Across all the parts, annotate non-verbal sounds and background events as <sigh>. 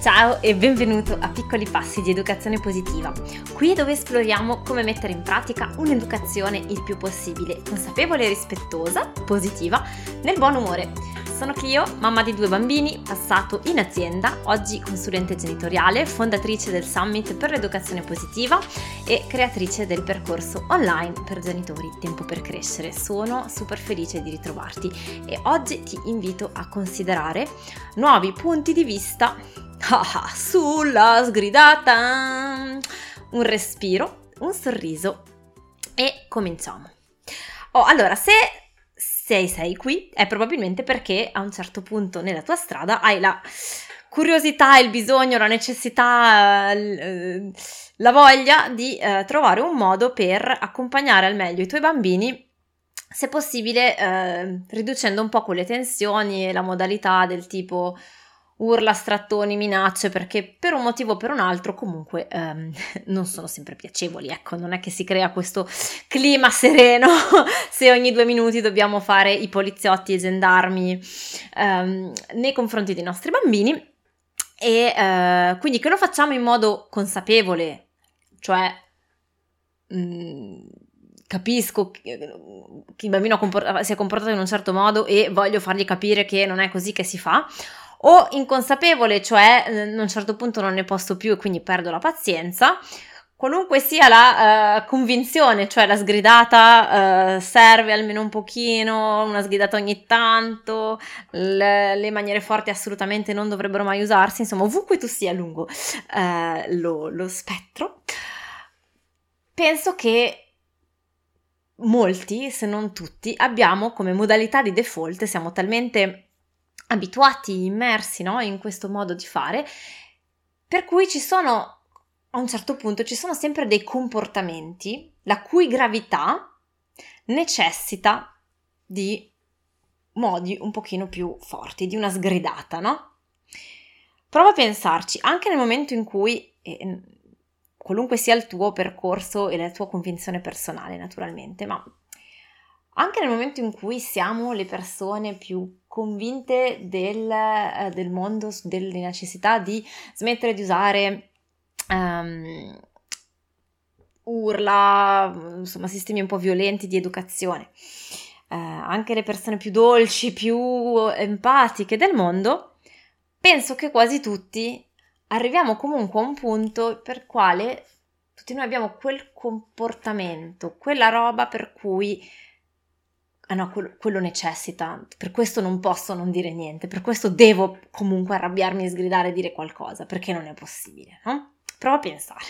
Ciao e benvenuto a Piccoli Passi di Educazione Positiva. Qui dove esploriamo come mettere in pratica un'educazione il più possibile consapevole e rispettosa, positiva, nel buon umore. Sono Clio, mamma di due bambini, passato in azienda, oggi consulente genitoriale, fondatrice del Summit per l'educazione positiva e creatrice del percorso online per genitori Tempo per crescere. Sono super felice di ritrovarti e oggi ti invito a considerare nuovi punti di vista <laughs> sulla sgridata. Un respiro, un sorriso e cominciamo. Oh, allora, se sei, sei qui è probabilmente perché a un certo punto nella tua strada hai la curiosità, il bisogno, la necessità, eh, la voglia di eh, trovare un modo per accompagnare al meglio i tuoi bambini, se possibile eh, riducendo un po' quelle tensioni e la modalità del tipo urla, strattoni, minacce, perché per un motivo o per un altro comunque ehm, <laughs> non sono sempre piacevoli, ecco, non è che si crea questo clima sereno. <laughs> Se ogni due minuti dobbiamo fare i poliziotti e i gendarmi ehm, nei confronti dei nostri bambini e eh, quindi che lo facciamo in modo consapevole, cioè mh, mm, capisco che il bambino si è comportato in un certo modo e voglio fargli capire che non è così che si fa, o inconsapevole, cioè eh, a un certo punto non ne posso più e quindi perdo la pazienza, qualunque sia la uh, convinzione, cioè la sgridata uh, serve almeno un pochino, una sgridata ogni tanto, le, le, maniere forti assolutamente non dovrebbero mai usarsi, insomma ovunque tu sia lungo uh, lo, lo spettro, penso che molti, se non tutti, abbiamo come modalità di default, siamo talmente abituati, immersi no? in questo modo di fare, per cui ci sono, a un certo punto, ci sono sempre dei comportamenti la cui gravità necessita di modi un pochino più forti, di una sgridata, no? Prova a pensarci, anche nel momento in cui, eh, qualunque sia il tuo percorso e la tua convinzione personale, naturalmente, ma anche nel momento in cui siamo le persone più convinte del, eh, del mondo, delle necessità di smettere di usare um, urla, insomma sistemi un po' violenti di educazione, uh, anche le persone più dolci, più empatiche del mondo, penso che quasi tutti arriviamo comunque a un punto per quale tutti noi abbiamo quel comportamento, quella roba per cui ah no, quello, quello, necessita, per questo non posso non dire niente, per questo devo comunque arrabbiarmi e sgridare e dire qualcosa, perché non è possibile, no? Prova a pensare.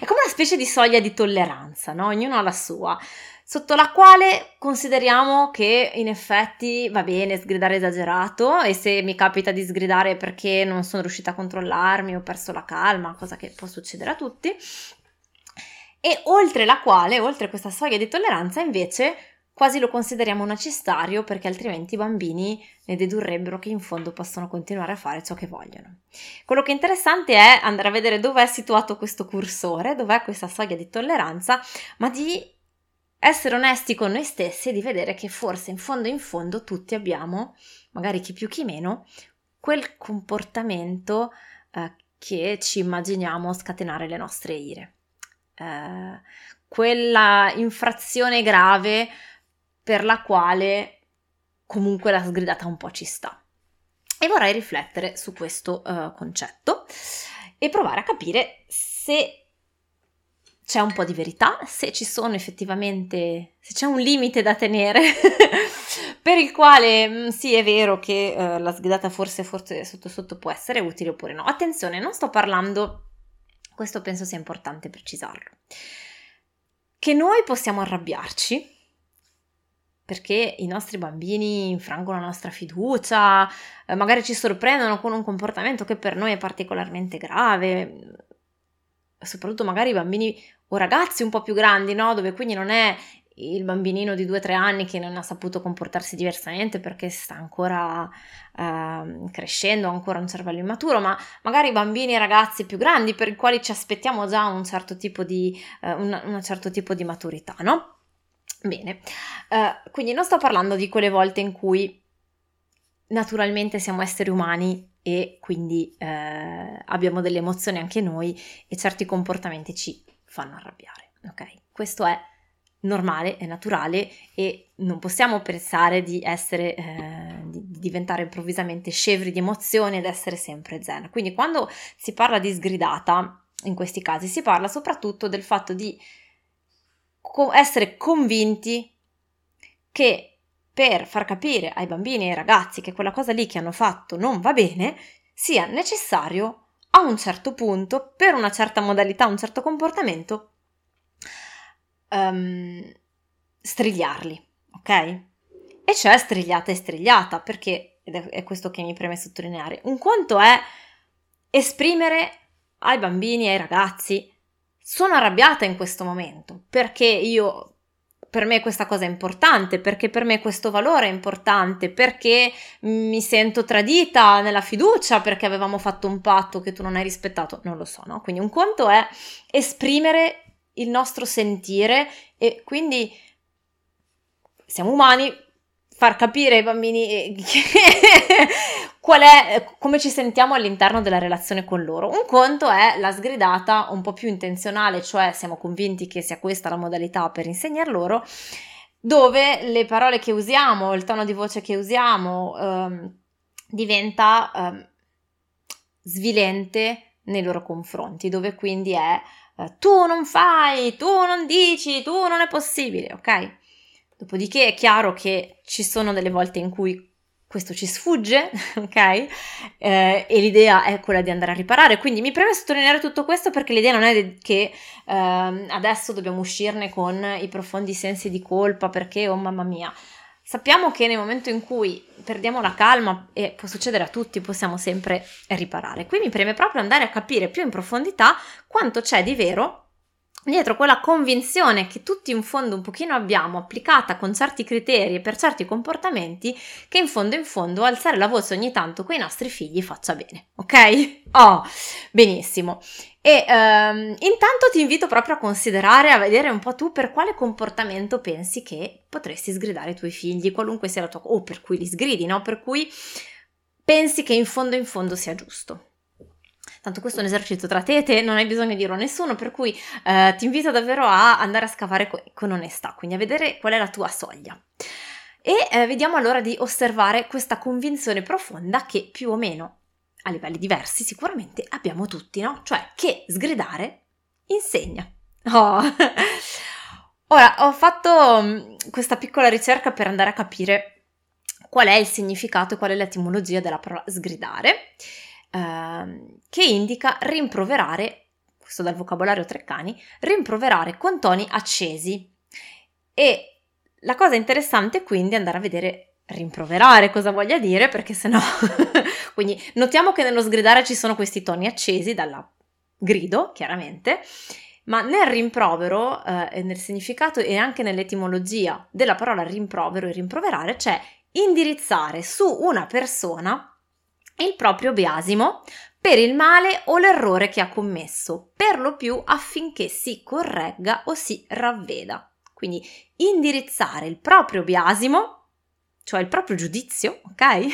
È come una specie di soglia di tolleranza, no? Ognuno ha la sua, sotto la quale consideriamo che in effetti va bene sgridare esagerato e se mi capita di sgridare perché non sono riuscita a controllarmi, ho perso la calma, cosa che può succedere a tutti. E oltre la quale, oltre questa soglia di tolleranza, invece quasi lo consideriamo necessario perché altrimenti i bambini ne dedurrebbero che in fondo possono continuare a fare ciò che vogliono. Quello che è interessante è andare a vedere dove è situato questo cursore, dov'è questa soglia di tolleranza, ma di essere onesti con noi stessi e di vedere che forse in fondo in fondo tutti abbiamo, magari chi più chi meno, quel comportamento eh, che ci immaginiamo scatenare le nostre ire. Eh, quella infrazione grave per la quale comunque la sgridata un po' ci sta. E vorrei riflettere su questo uh, concetto e provare a capire se c'è un po' di verità, se ci sono effettivamente, se c'è un limite da tenere <laughs> per il quale mm, sì è vero che uh, la sgridata forse, forse sotto sotto può essere utile oppure no. Attenzione, non sto parlando, questo penso sia importante precisarlo, che noi possiamo arrabbiarci perché i nostri bambini infrangono la nostra fiducia, eh, magari ci sorprendono con un comportamento che per noi è particolarmente grave, soprattutto magari i bambini o ragazzi un po' più grandi, no? Dove quindi non è il bambinino di 2-3 anni che non ha saputo comportarsi diversamente perché sta ancora eh, crescendo, ha ancora un cervello immaturo, ma magari bambini e ragazzi più grandi per i quali ci aspettiamo già un certo tipo di, eh, un, un certo tipo di maturità, no? Bene, uh, quindi non sto parlando di quelle volte in cui naturalmente siamo esseri umani e quindi eh, abbiamo delle emozioni anche noi e certi comportamenti ci fanno arrabbiare, ok? Questo è normale, è naturale e non possiamo pensare di essere, eh, di diventare improvvisamente scevri di emozioni ed essere sempre zen. Quindi quando si parla di sgridata, in questi casi si parla soprattutto del fatto di co- essere convinti che per far capire ai bambini e ai ragazzi che quella cosa lì che hanno fatto non va bene, sia necessario a un certo punto, per una certa modalità, un certo comportamento, um, strigliarli, ok? E cioè strigliata e strigliata, perché, ed è, questo che mi preme sottolineare, un conto è esprimere ai bambini e ai ragazzi sono arrabbiata in questo momento perché io per me questa cosa è importante, perché per me questo valore è importante, perché mi sento tradita nella fiducia, perché avevamo fatto un patto che tu non hai rispettato, non lo so, no? Quindi un conto è esprimere il nostro sentire e quindi siamo umani, far capire ai bambini <laughs> qual è, come ci sentiamo all'interno della relazione con loro. Un conto è la sgridata un po' più intenzionale, cioè siamo convinti che sia questa la modalità per insegnar loro, dove le parole che usiamo, il tono di voce che usiamo ehm, diventa ehm, svilente nei loro confronti, dove quindi è eh, tu non fai, tu non dici, tu non è possibile, ok? Dopodiché è chiaro che ci sono delle volte in cui questo ci sfugge, <laughs> ok? Eh, e l'idea è quella di andare a riparare. Quindi mi preme sottolineare tutto questo perché l'idea non è che eh, adesso dobbiamo uscirne con i profondi sensi di colpa perché, oh mamma mia, sappiamo che nel momento in cui perdiamo la calma, e può succedere a tutti, possiamo sempre riparare. Qui mi preme proprio andare a capire più in profondità quanto c'è di vero dietro quella convinzione che tutti in fondo un pochino abbiamo applicata con certi criteri e per certi comportamenti che in fondo in fondo alzare la voce ogni tanto con i nostri figli faccia bene, ok? <laughs> Oh, benissimo. E um, intanto ti invito proprio a considerare, a vedere un po' tu per quale comportamento pensi che potresti sgridare i tuoi figli, qualunque sia la tua... o per cui li sgridi, no? Per cui pensi che in fondo in fondo sia giusto. Tanto questo è un esercizio tra te e te, non hai bisogno di dirlo a nessuno, per cui eh, ti invito davvero a andare a scavare co- con onestà, quindi a vedere qual è la tua soglia. E eh, vediamo allora di osservare questa convinzione profonda che più o meno a livelli diversi sicuramente abbiamo tutti, no? Cioè che sgridare insegna. Oh. <laughs> Ora, ho fatto mm, questa piccola ricerca per andare a capire qual è il significato e qual è l'etimologia della parola sgridare Ehm, che indica rimproverare, questo dal vocabolario Treccani, rimproverare con toni accesi. E la cosa interessante quindi è andare a vedere rimproverare cosa voglia dire, perché sennò... <laughs> quindi notiamo che nello sgridare ci sono questi toni accesi dalla grido, chiaramente, ma nel rimprovero, eh, nel significato e anche nell'etimologia della parola rimprovero e rimproverare c'è indirizzare su una persona il proprio biasimo per il male o l'errore che ha commesso, per lo più affinché si corregga o si ravveda. Quindi indirizzare il proprio biasimo, cioè il proprio giudizio, ok?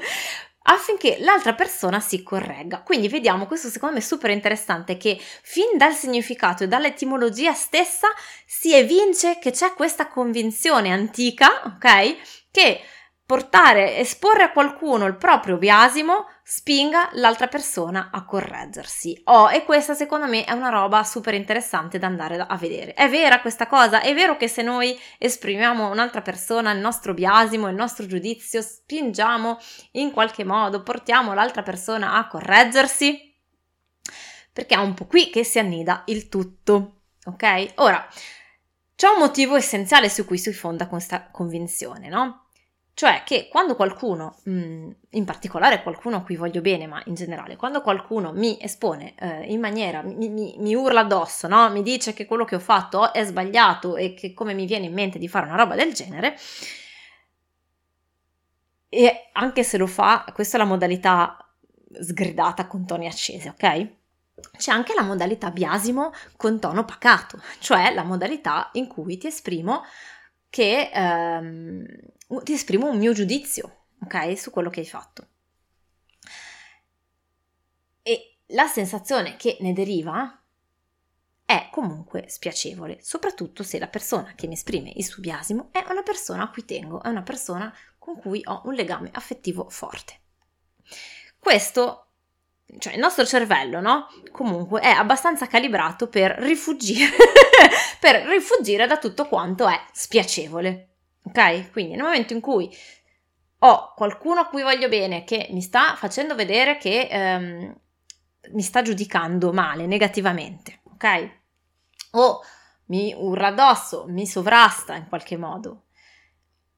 <laughs> affinché l'altra persona si corregga. Quindi vediamo, questo secondo me è super interessante, che fin dal significato e dall'etimologia stessa si evince che c'è questa convinzione antica, ok? Che portare, esporre a qualcuno il proprio biasimo spinga l'altra persona a correggersi. Oh, e questa secondo me è una roba super interessante da andare a vedere. È vera questa cosa? È vero che se noi esprimiamo un'altra persona il nostro biasimo, il nostro giudizio, spingiamo in qualche modo, portiamo l'altra persona a correggersi? Perché è un po' qui che si annida il tutto, ok? Ora, c'è un motivo essenziale su cui si fonda questa convinzione, no? Cioè che quando qualcuno, mm, in particolare qualcuno a cui voglio bene, ma in generale, quando qualcuno mi espone eh, in maniera, mi, mi, mi, urla addosso, no? mi dice che quello che ho fatto è sbagliato e che come mi viene in mente di fare una roba del genere, e anche se lo fa, questa è la modalità sgridata con toni accesi, ok? C'è anche la modalità biasimo con tono pacato, cioè la modalità in cui ti esprimo che ehm, ti esprimo un mio giudizio, ok, su quello che hai fatto. la sensazione che ne deriva è comunque spiacevole, soprattutto se la persona che mi esprime il suo biasimo è una persona a cui tengo, è una persona con cui ho un legame affettivo forte. Questo, cioè il nostro cervello, no? Comunque è abbastanza calibrato per rifugire, <laughs> per rifugire da tutto quanto è spiacevole. Ok? Quindi nel momento in cui ho qualcuno a cui voglio bene che mi sta facendo vedere che ehm, mi sta giudicando male, negativamente, ok? O mi urla addosso, mi sovrasta in qualche modo,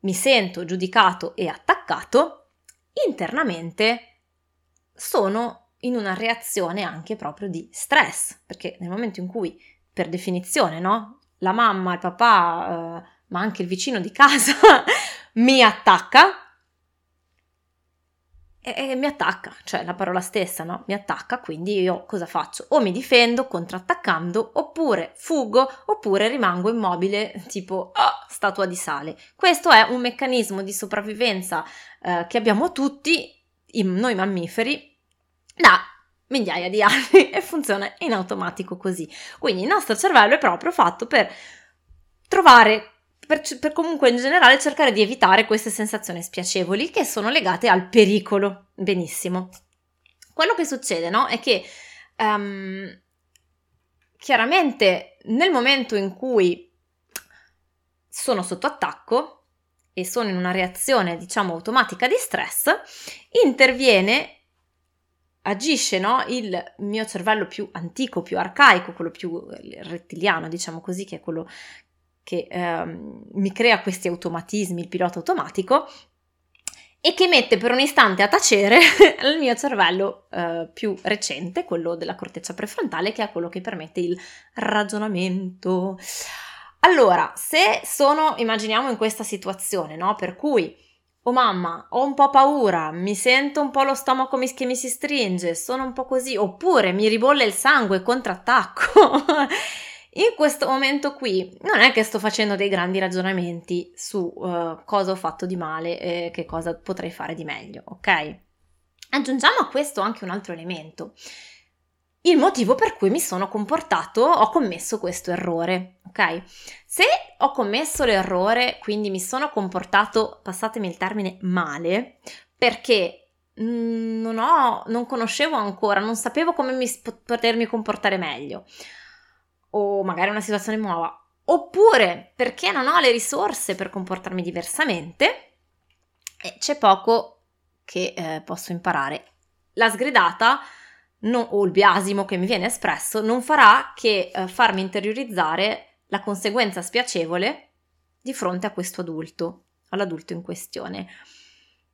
mi sento giudicato e attaccato, internamente sono in una reazione anche proprio di stress, perché nel momento in cui, per definizione, no? La mamma, il papà, eh, ma anche il vicino di casa <laughs> mi attacca, e, mi attacca, cioè la parola stessa, no? Mi attacca, quindi io cosa faccio? O mi difendo contrattaccando, oppure fuggo, oppure rimango immobile, tipo oh, statua di sale. Questo è un meccanismo di sopravvivenza eh, che abbiamo tutti, noi mammiferi, da migliaia di <laughs> anni e funziona in automatico così. Quindi il nostro cervello è proprio fatto per trovare per, per, comunque in generale cercare di evitare queste sensazioni spiacevoli che sono legate al pericolo. Benissimo. Quello che succede, no? È che um, chiaramente nel momento in cui sono sotto attacco e sono in una reazione, diciamo, automatica di stress, interviene agisce no? il mio cervello più antico, più arcaico, quello più rettiliano, diciamo così, che è quello che ehm, mi crea questi automatismi, il pilota automatico, e che mette per un istante a tacere <laughs> il mio cervello eh, più recente, quello della corteccia prefrontale, che è quello che permette il ragionamento. Allora, se sono, immaginiamo in questa situazione, no? Per cui, oh mamma, ho un po' paura, mi sento un po' lo stomaco che mi si stringe, sono un po' così, oppure mi ribolle il sangue, contrattacco. <laughs> In questo momento qui non è che sto facendo dei grandi ragionamenti su uh, cosa ho fatto di male e che cosa potrei fare di meglio, ok? Aggiungiamo a questo anche un altro elemento. Il motivo per cui mi sono comportato, ho commesso questo errore, ok? Se ho commesso l'errore, quindi mi sono comportato, passatemi il termine, male, perché non, ho, non conoscevo ancora, non sapevo come mi, potermi comportare meglio o magari una situazione nuova, oppure perché non ho le risorse per comportarmi diversamente e c'è poco che eh, posso imparare. La sgridata non, o il biasimo che mi viene espresso non farà che eh, farmi interiorizzare la conseguenza spiacevole di fronte a questo adulto, all'adulto in questione,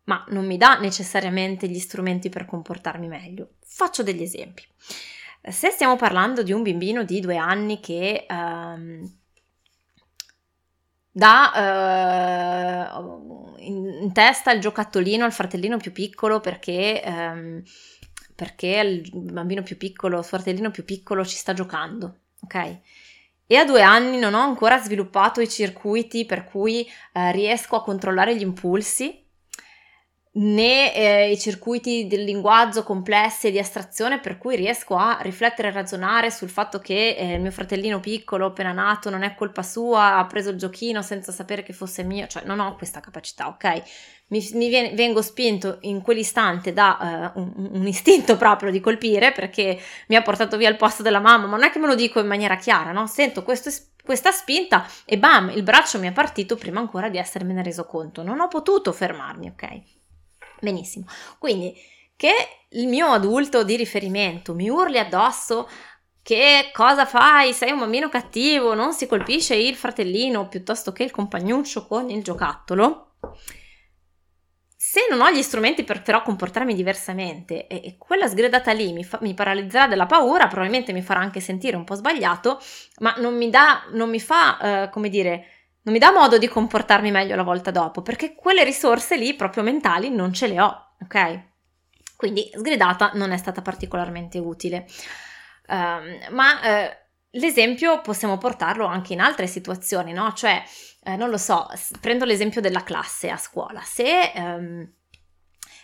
ma non mi dà necessariamente gli strumenti per comportarmi meglio. Faccio degli esempi. Se stiamo parlando di un bambino di due anni che um, dà uh, in, testa il giocattolino al fratellino più piccolo perché, um, perché il bambino più piccolo, il fratellino più piccolo ci sta giocando, ok? E a due anni non ho ancora sviluppato i circuiti per cui uh, riesco a controllare gli impulsi né eh, i circuiti del linguaggio complessi e di astrazione per cui riesco a riflettere e ragionare sul fatto che eh, il mio fratellino piccolo appena nato non è colpa sua, ha preso il giochino senza sapere che fosse mio, cioè non ho questa capacità, ok? Mi, mi viene, vengo spinto in quell'istante da uh, un, un, istinto proprio di colpire perché mi ha portato via il posto della mamma, ma non è che me lo dico in maniera chiara, no? Sento questo, questa spinta e bam, il braccio mi è partito prima ancora di essermene reso conto, non ho potuto fermarmi, ok? Benissimo. Quindi che il mio adulto di riferimento mi urli addosso che cosa fai? Sei un bambino cattivo, non si colpisce il fratellino piuttosto che il compagnuccio con il giocattolo. Se non ho gli strumenti per però comportarmi diversamente e, e quella sgridata lì mi, fa, mi, paralizzerà della paura, probabilmente mi farà anche sentire un po' sbagliato, ma non mi dà, non mi fa, uh, come dire, non mi dà modo di comportarmi meglio la volta dopo, perché quelle risorse lì, proprio mentali, non ce le ho, ok? Quindi sgridata non è stata particolarmente utile. Um, ma eh, l'esempio possiamo portarlo anche in altre situazioni, no? Cioè, eh, non lo so, prendo l'esempio della classe a scuola. Se um,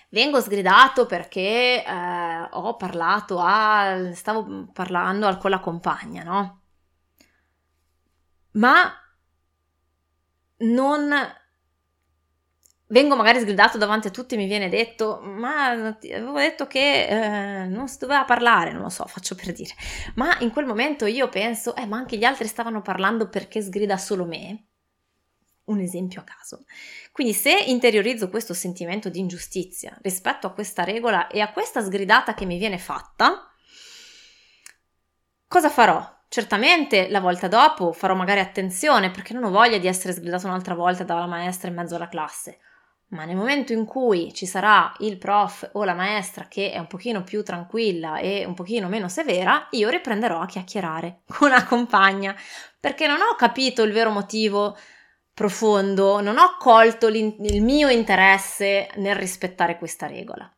vengo sgridato perché eh, ho parlato a, stavo parlando con la compagna, no? Ma non vengo magari sgridato davanti a tutti e mi viene detto ma avevo detto che eh, non si doveva parlare, non lo so, faccio per dire. Ma in quel momento io penso, eh ma anche gli altri stavano parlando perché sgrida solo me. Un esempio a caso. Quindi se interiorizzo questo sentimento di ingiustizia rispetto a questa regola e a questa sgridata che mi viene fatta, cosa farò? Certamente la volta dopo farò magari attenzione perché non ho voglia di essere sgridato un'altra volta dalla maestra in mezzo alla classe ma nel momento in cui ci sarà il prof o la maestra che è un pochino più tranquilla e un pochino meno severa, io riprenderò a chiacchierare <laughs> con la compagna, perché non ho capito il vero motivo profondo, non ho colto il mio interesse nel rispettare questa regola.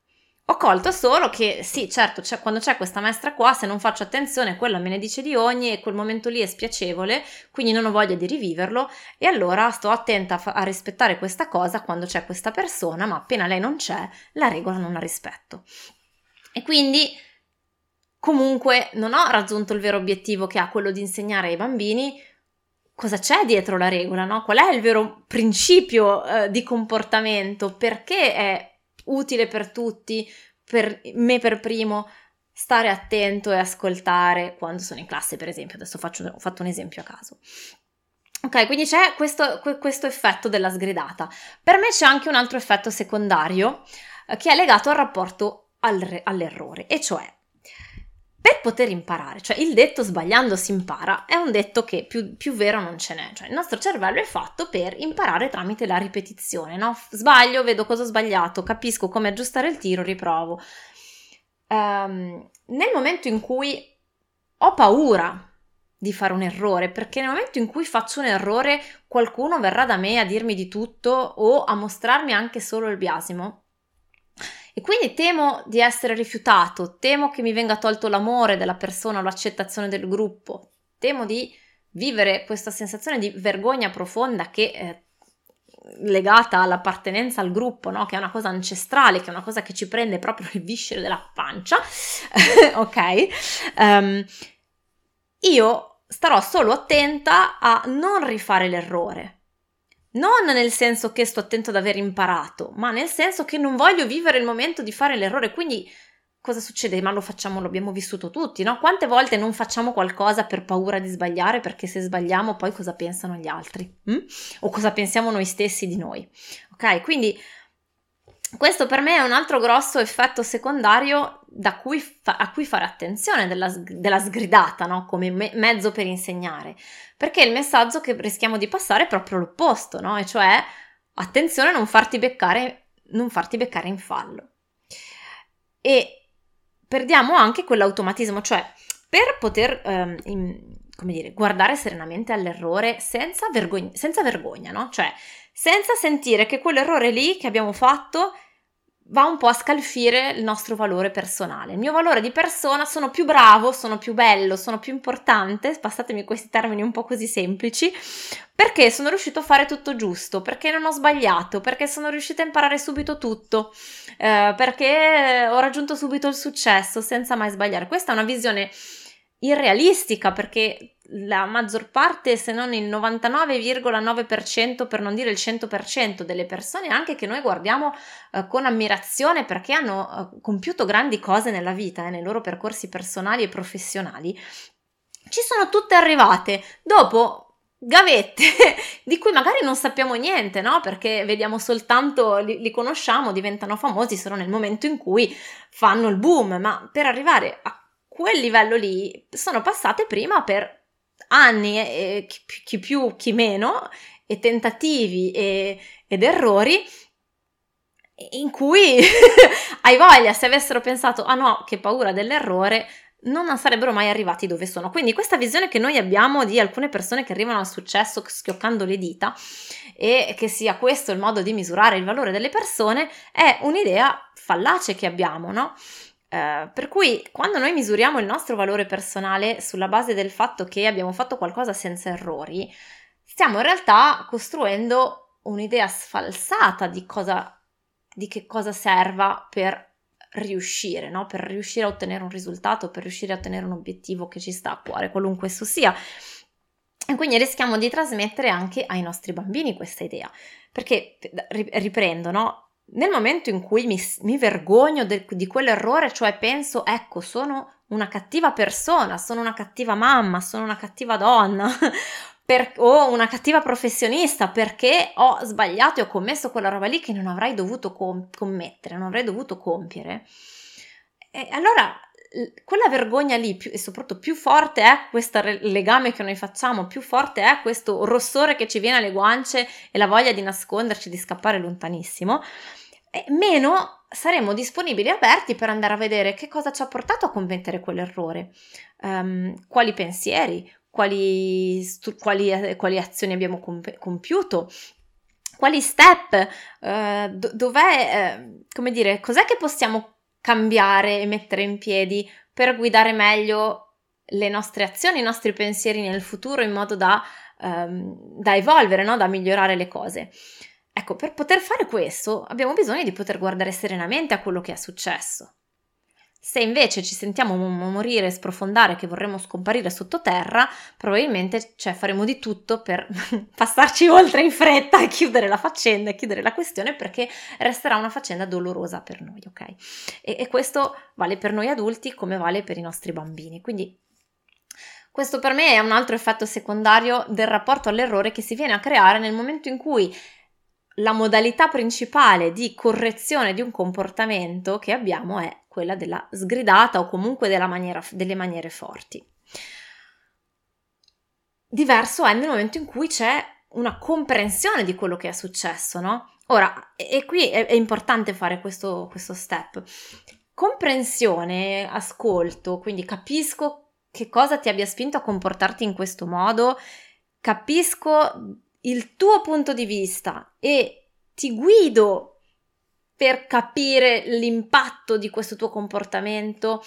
Ho colto solo che sì, certo, c'è, quando c'è questa maestra qua, se non faccio attenzione, quella me ne dice di ogni e quel momento lì è spiacevole, quindi non ho voglia di riviverlo e allora sto attenta a, fa- a rispettare questa cosa quando c'è questa persona, ma appena lei non c'è, la regola non la rispetto. E quindi comunque non ho raggiunto il vero obiettivo che ha quello di insegnare ai bambini cosa c'è dietro la regola, no? Qual è il vero principio eh, di comportamento? Perché è utile per tutti, per me per primo, stare attento e ascoltare quando sono in classe, per esempio. Adesso faccio, ho fatto un esempio a caso. Ok, quindi c'è questo, questo effetto della sgridata. Per me c'è anche un altro effetto secondario eh, che è legato al rapporto al, all'errore, e cioè per poter imparare, cioè il detto sbagliando si impara, è un detto che più, più, vero non ce n'è, cioè il nostro cervello è fatto per imparare tramite la ripetizione, no? Sbaglio, vedo cosa ho sbagliato, capisco come aggiustare il tiro, riprovo. Um, nel momento in cui ho paura di fare un errore, perché nel momento in cui faccio un errore qualcuno verrà da me a dirmi di tutto o a mostrarmi anche solo il biasimo, e quindi temo di essere rifiutato, temo che mi venga tolto l'amore della persona, l'accettazione del gruppo, temo di vivere questa sensazione di vergogna profonda che è legata all'appartenenza al gruppo, no? che è una cosa ancestrale, che è una cosa che ci prende proprio le viscere della pancia, <laughs> ok? Um, io starò solo attenta a non rifare l'errore, non nel senso che sto attento ad aver imparato, ma nel senso che non voglio vivere il momento di fare l'errore. Quindi cosa succede? Ma lo facciamo, lo abbiamo vissuto tutti, no? Quante volte non facciamo qualcosa per paura di sbagliare perché se sbagliamo poi cosa pensano gli altri? Hm? O cosa pensiamo noi stessi di noi? Ok? Quindi questo per me è un altro grosso effetto secondario cui fa- a cui fare attenzione della, della sgridata, no? come me- mezzo per insegnare, perché il messaggio che rischiamo di passare è proprio l'opposto, no? e cioè attenzione a non farti beccare, non farti beccare in fallo. E perdiamo anche quell'automatismo, cioè per poter ehm, in, dire, guardare serenamente all'errore senza, vergogna, senza vergogna, no? Cioè senza sentire che quell'errore lì che abbiamo fatto va un po' a scalfire il nostro valore personale. Il mio valore di persona sono più bravo, sono più bello, sono più importante, passatemi questi termini un po' così semplici, perché sono riuscito a fare tutto giusto, perché non ho sbagliato, perché sono riuscita a imparare subito tutto, eh, perché ho raggiunto subito il successo senza mai sbagliare. Questa è una visione irrealistica perché la maggior parte, se non il 99,9%, per non dire il 100% delle persone, anche che noi guardiamo eh, con ammirazione perché hanno eh, compiuto grandi cose nella vita, eh, nei loro percorsi personali e professionali, ci sono tutte arrivate dopo gavette <laughs> di cui magari non sappiamo niente, no? Perché vediamo soltanto, li, li, conosciamo, diventano famosi solo nel momento in cui fanno il boom, ma per arrivare a quel livello lì sono passate prima per anni, eh, chi, chi, più, chi meno, e tentativi e, ed errori in cui <laughs> hai voglia, se avessero pensato, ah no, che paura dell'errore, non sarebbero mai arrivati dove sono. Quindi questa visione che noi abbiamo di alcune persone che arrivano al successo schioccando le dita e che sia questo il modo di misurare il valore delle persone è un'idea fallace che abbiamo, no? Eh, per cui quando noi misuriamo il nostro valore personale sulla base del fatto che abbiamo fatto qualcosa senza errori, stiamo in realtà costruendo un'idea sfalsata di cosa di che cosa serva per riuscire, no? per riuscire a ottenere un risultato, per riuscire a ottenere un obiettivo che ci sta a cuore, qualunque esso sia. E quindi rischiamo di trasmettere anche ai nostri bambini questa idea, perché riprendo, no? Nel momento in cui mi, mi vergogno de, di quell'errore, cioè penso, ecco, sono una cattiva persona, sono una cattiva mamma, sono una cattiva donna, <laughs> per, o una cattiva professionista perché ho sbagliato e ho commesso quella roba lì che non avrei dovuto com- commettere, non avrei dovuto compiere. E allora quella vergogna lì, più, e soprattutto più forte è questo legame che noi facciamo, più forte è questo rossore che ci viene alle guance e la voglia di nasconderci, di scappare lontanissimo, meno saremo disponibili e aperti per andare a vedere che cosa ci ha portato a commettere quell'errore, um, quali pensieri, quali, quali, quali azioni abbiamo comp- compiuto, quali step, uh, do- dov'è, uh, come dire, cos'è che possiamo cambiare e mettere in piedi per guidare meglio le nostre azioni, i nostri pensieri nel futuro in modo da, um, da evolvere, no? da migliorare le cose. Ecco, per poter fare questo abbiamo bisogno di poter guardare serenamente a quello che è successo. Se invece ci sentiamo morire e sprofondare che vorremmo scomparire sottoterra, probabilmente cioè, faremo di tutto per <laughs> passarci oltre in fretta e chiudere la faccenda e chiudere la questione perché resterà una faccenda dolorosa per noi, ok? E, e questo vale per noi adulti come vale per i nostri bambini. Quindi questo per me è un altro effetto secondario del rapporto all'errore che si viene a creare nel momento in cui la modalità principale di correzione di un comportamento che abbiamo è quella della sgridata o comunque maniera, delle maniere forti. Diverso è nel momento in cui c'è una comprensione di quello che è successo, no? Ora, e, qui è, è, importante fare questo, questo step. Comprensione, ascolto, quindi capisco che cosa ti abbia spinto a comportarti in questo modo, capisco il tuo punto di vista e ti guido per capire l'impatto di questo tuo comportamento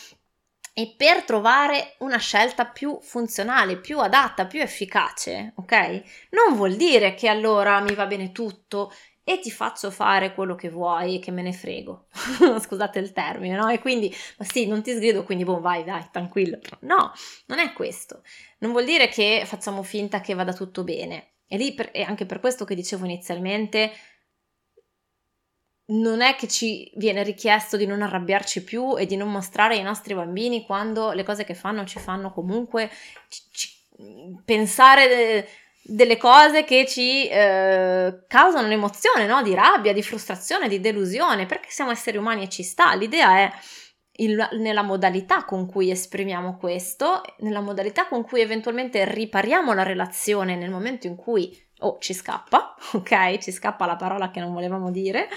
e per trovare una scelta più funzionale, più adatta, più efficace, ok? Non vuol dire che allora mi va bene tutto e ti faccio fare quello che vuoi e che me ne frego. <laughs> Scusate il termine, no? E quindi, ma sì, non ti sgrido, quindi boh, vai, vai, tranquillo. No, non è questo. Non vuol dire che facciamo finta che vada tutto bene. E lì per, è anche per questo che dicevo inizialmente, non è che ci viene richiesto di non arrabbiarci più e di non mostrare ai nostri bambini quando le cose che fanno ci fanno comunque ci, ci, pensare de, delle cose che ci eh, causano un'emozione no? di rabbia, di frustrazione, di delusione, perché siamo esseri umani e ci sta. L'idea è il, nella modalità con cui esprimiamo questo, nella modalità con cui eventualmente ripariamo la relazione nel momento in cui oh, ci scappa, <laughs> ok? Ci scappa la parola che non volevamo dire.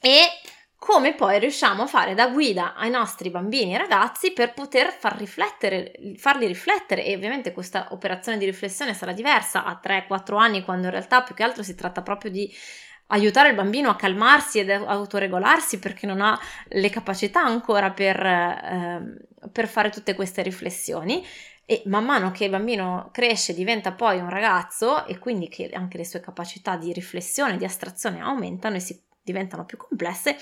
E come poi riusciamo a fare da guida ai nostri bambini e ragazzi per poter far riflettere, farli riflettere e ovviamente questa operazione di riflessione sarà diversa a 3-4 anni quando in realtà più che altro si tratta proprio di aiutare il bambino a calmarsi ed autoregolarsi perché non ha le capacità ancora per, eh, per fare tutte queste riflessioni e man mano che il bambino cresce diventa poi un ragazzo e quindi che anche le sue capacità di riflessione, di astrazione aumentano e si diventano più complesse,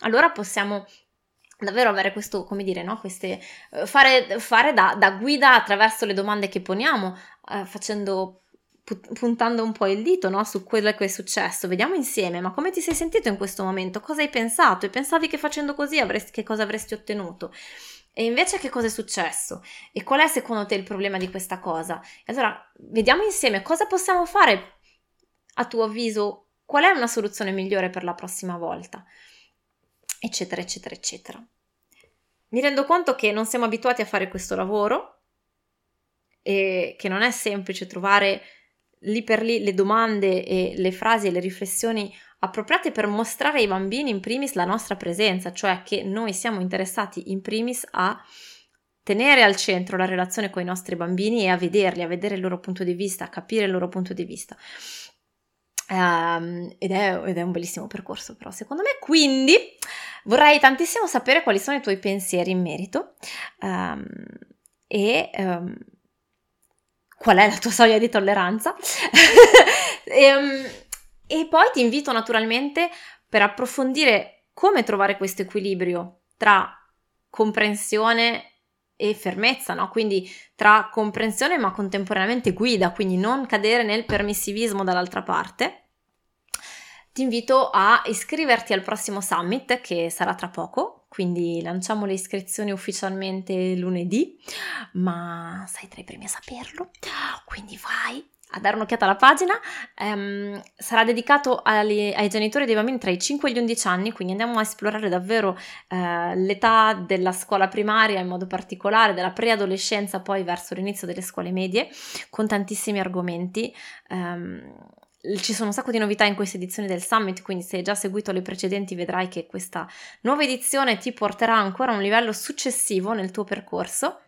allora possiamo davvero avere questo, come dire, no? Queste, eh, fare, fare da, da, guida attraverso le domande che poniamo, eh, facendo puntando un po' il dito no? su quello che è successo. Vediamo insieme, ma come ti sei sentito in questo momento? Cosa hai pensato? E pensavi che facendo così avresti, che cosa avresti ottenuto? E invece che cosa è successo? E qual è secondo te il problema di questa cosa? Allora vediamo insieme cosa possiamo fare a tuo avviso, qual è una soluzione migliore per la prossima volta? Eccetera, eccetera, eccetera. Mi rendo conto che non siamo abituati a fare questo lavoro e che non è semplice trovare lì per lì le domande e le frasi e le riflessioni appropriate per mostrare ai bambini in primis la nostra presenza, cioè che noi siamo interessati in primis a tenere al centro la relazione con i nostri bambini e a vederli, a vedere il loro punto di vista, a capire il loro punto di vista. Um, ed, è, ed, è, un bellissimo percorso però secondo me quindi vorrei tantissimo sapere quali sono i tuoi pensieri in merito um, e um, qual è la tua soglia di tolleranza. <laughs> e, um, e poi ti invito naturalmente per approfondire come trovare questo equilibrio tra comprensione e fermezza, no? Quindi tra comprensione ma contemporaneamente guida, quindi non cadere nel permissivismo dall'altra parte. Ti invito a iscriverti al prossimo summit che sarà tra poco, quindi lanciamo le iscrizioni ufficialmente lunedì, ma sei tra i primi a saperlo, quindi vai a dare un'occhiata alla pagina. Um, sarà dedicato agli, ai genitori dei bambini tra i 5 e gli 11 anni, quindi andiamo a esplorare davvero uh, l'età della scuola primaria in modo particolare, della preadolescenza poi verso l'inizio delle scuole medie, con tantissimi argomenti. Um, ci sono un sacco di novità in questa edizione del Summit, quindi se hai già seguito le precedenti vedrai che questa nuova edizione ti porterà ancora a un livello successivo nel tuo percorso.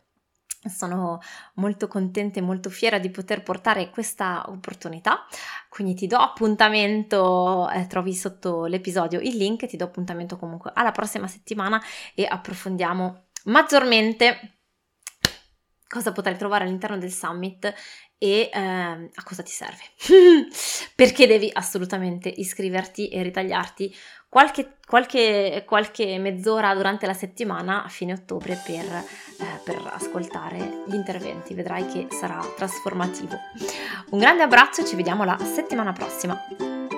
Sono molto contenta e molto fiera di poter portare questa opportunità, quindi ti do appuntamento, eh, trovi sotto l'episodio il link, ti do appuntamento comunque alla prossima settimana e approfondiamo maggiormente cosa potrai trovare all'interno del summit e eh, a cosa ti serve. <laughs> Perché devi assolutamente iscriverti e ritagliarti qualche, qualche, qualche mezz'ora durante la settimana a fine ottobre per, eh, per ascoltare gli interventi. Vedrai che sarà trasformativo. Un grande abbraccio e ci vediamo la settimana prossima.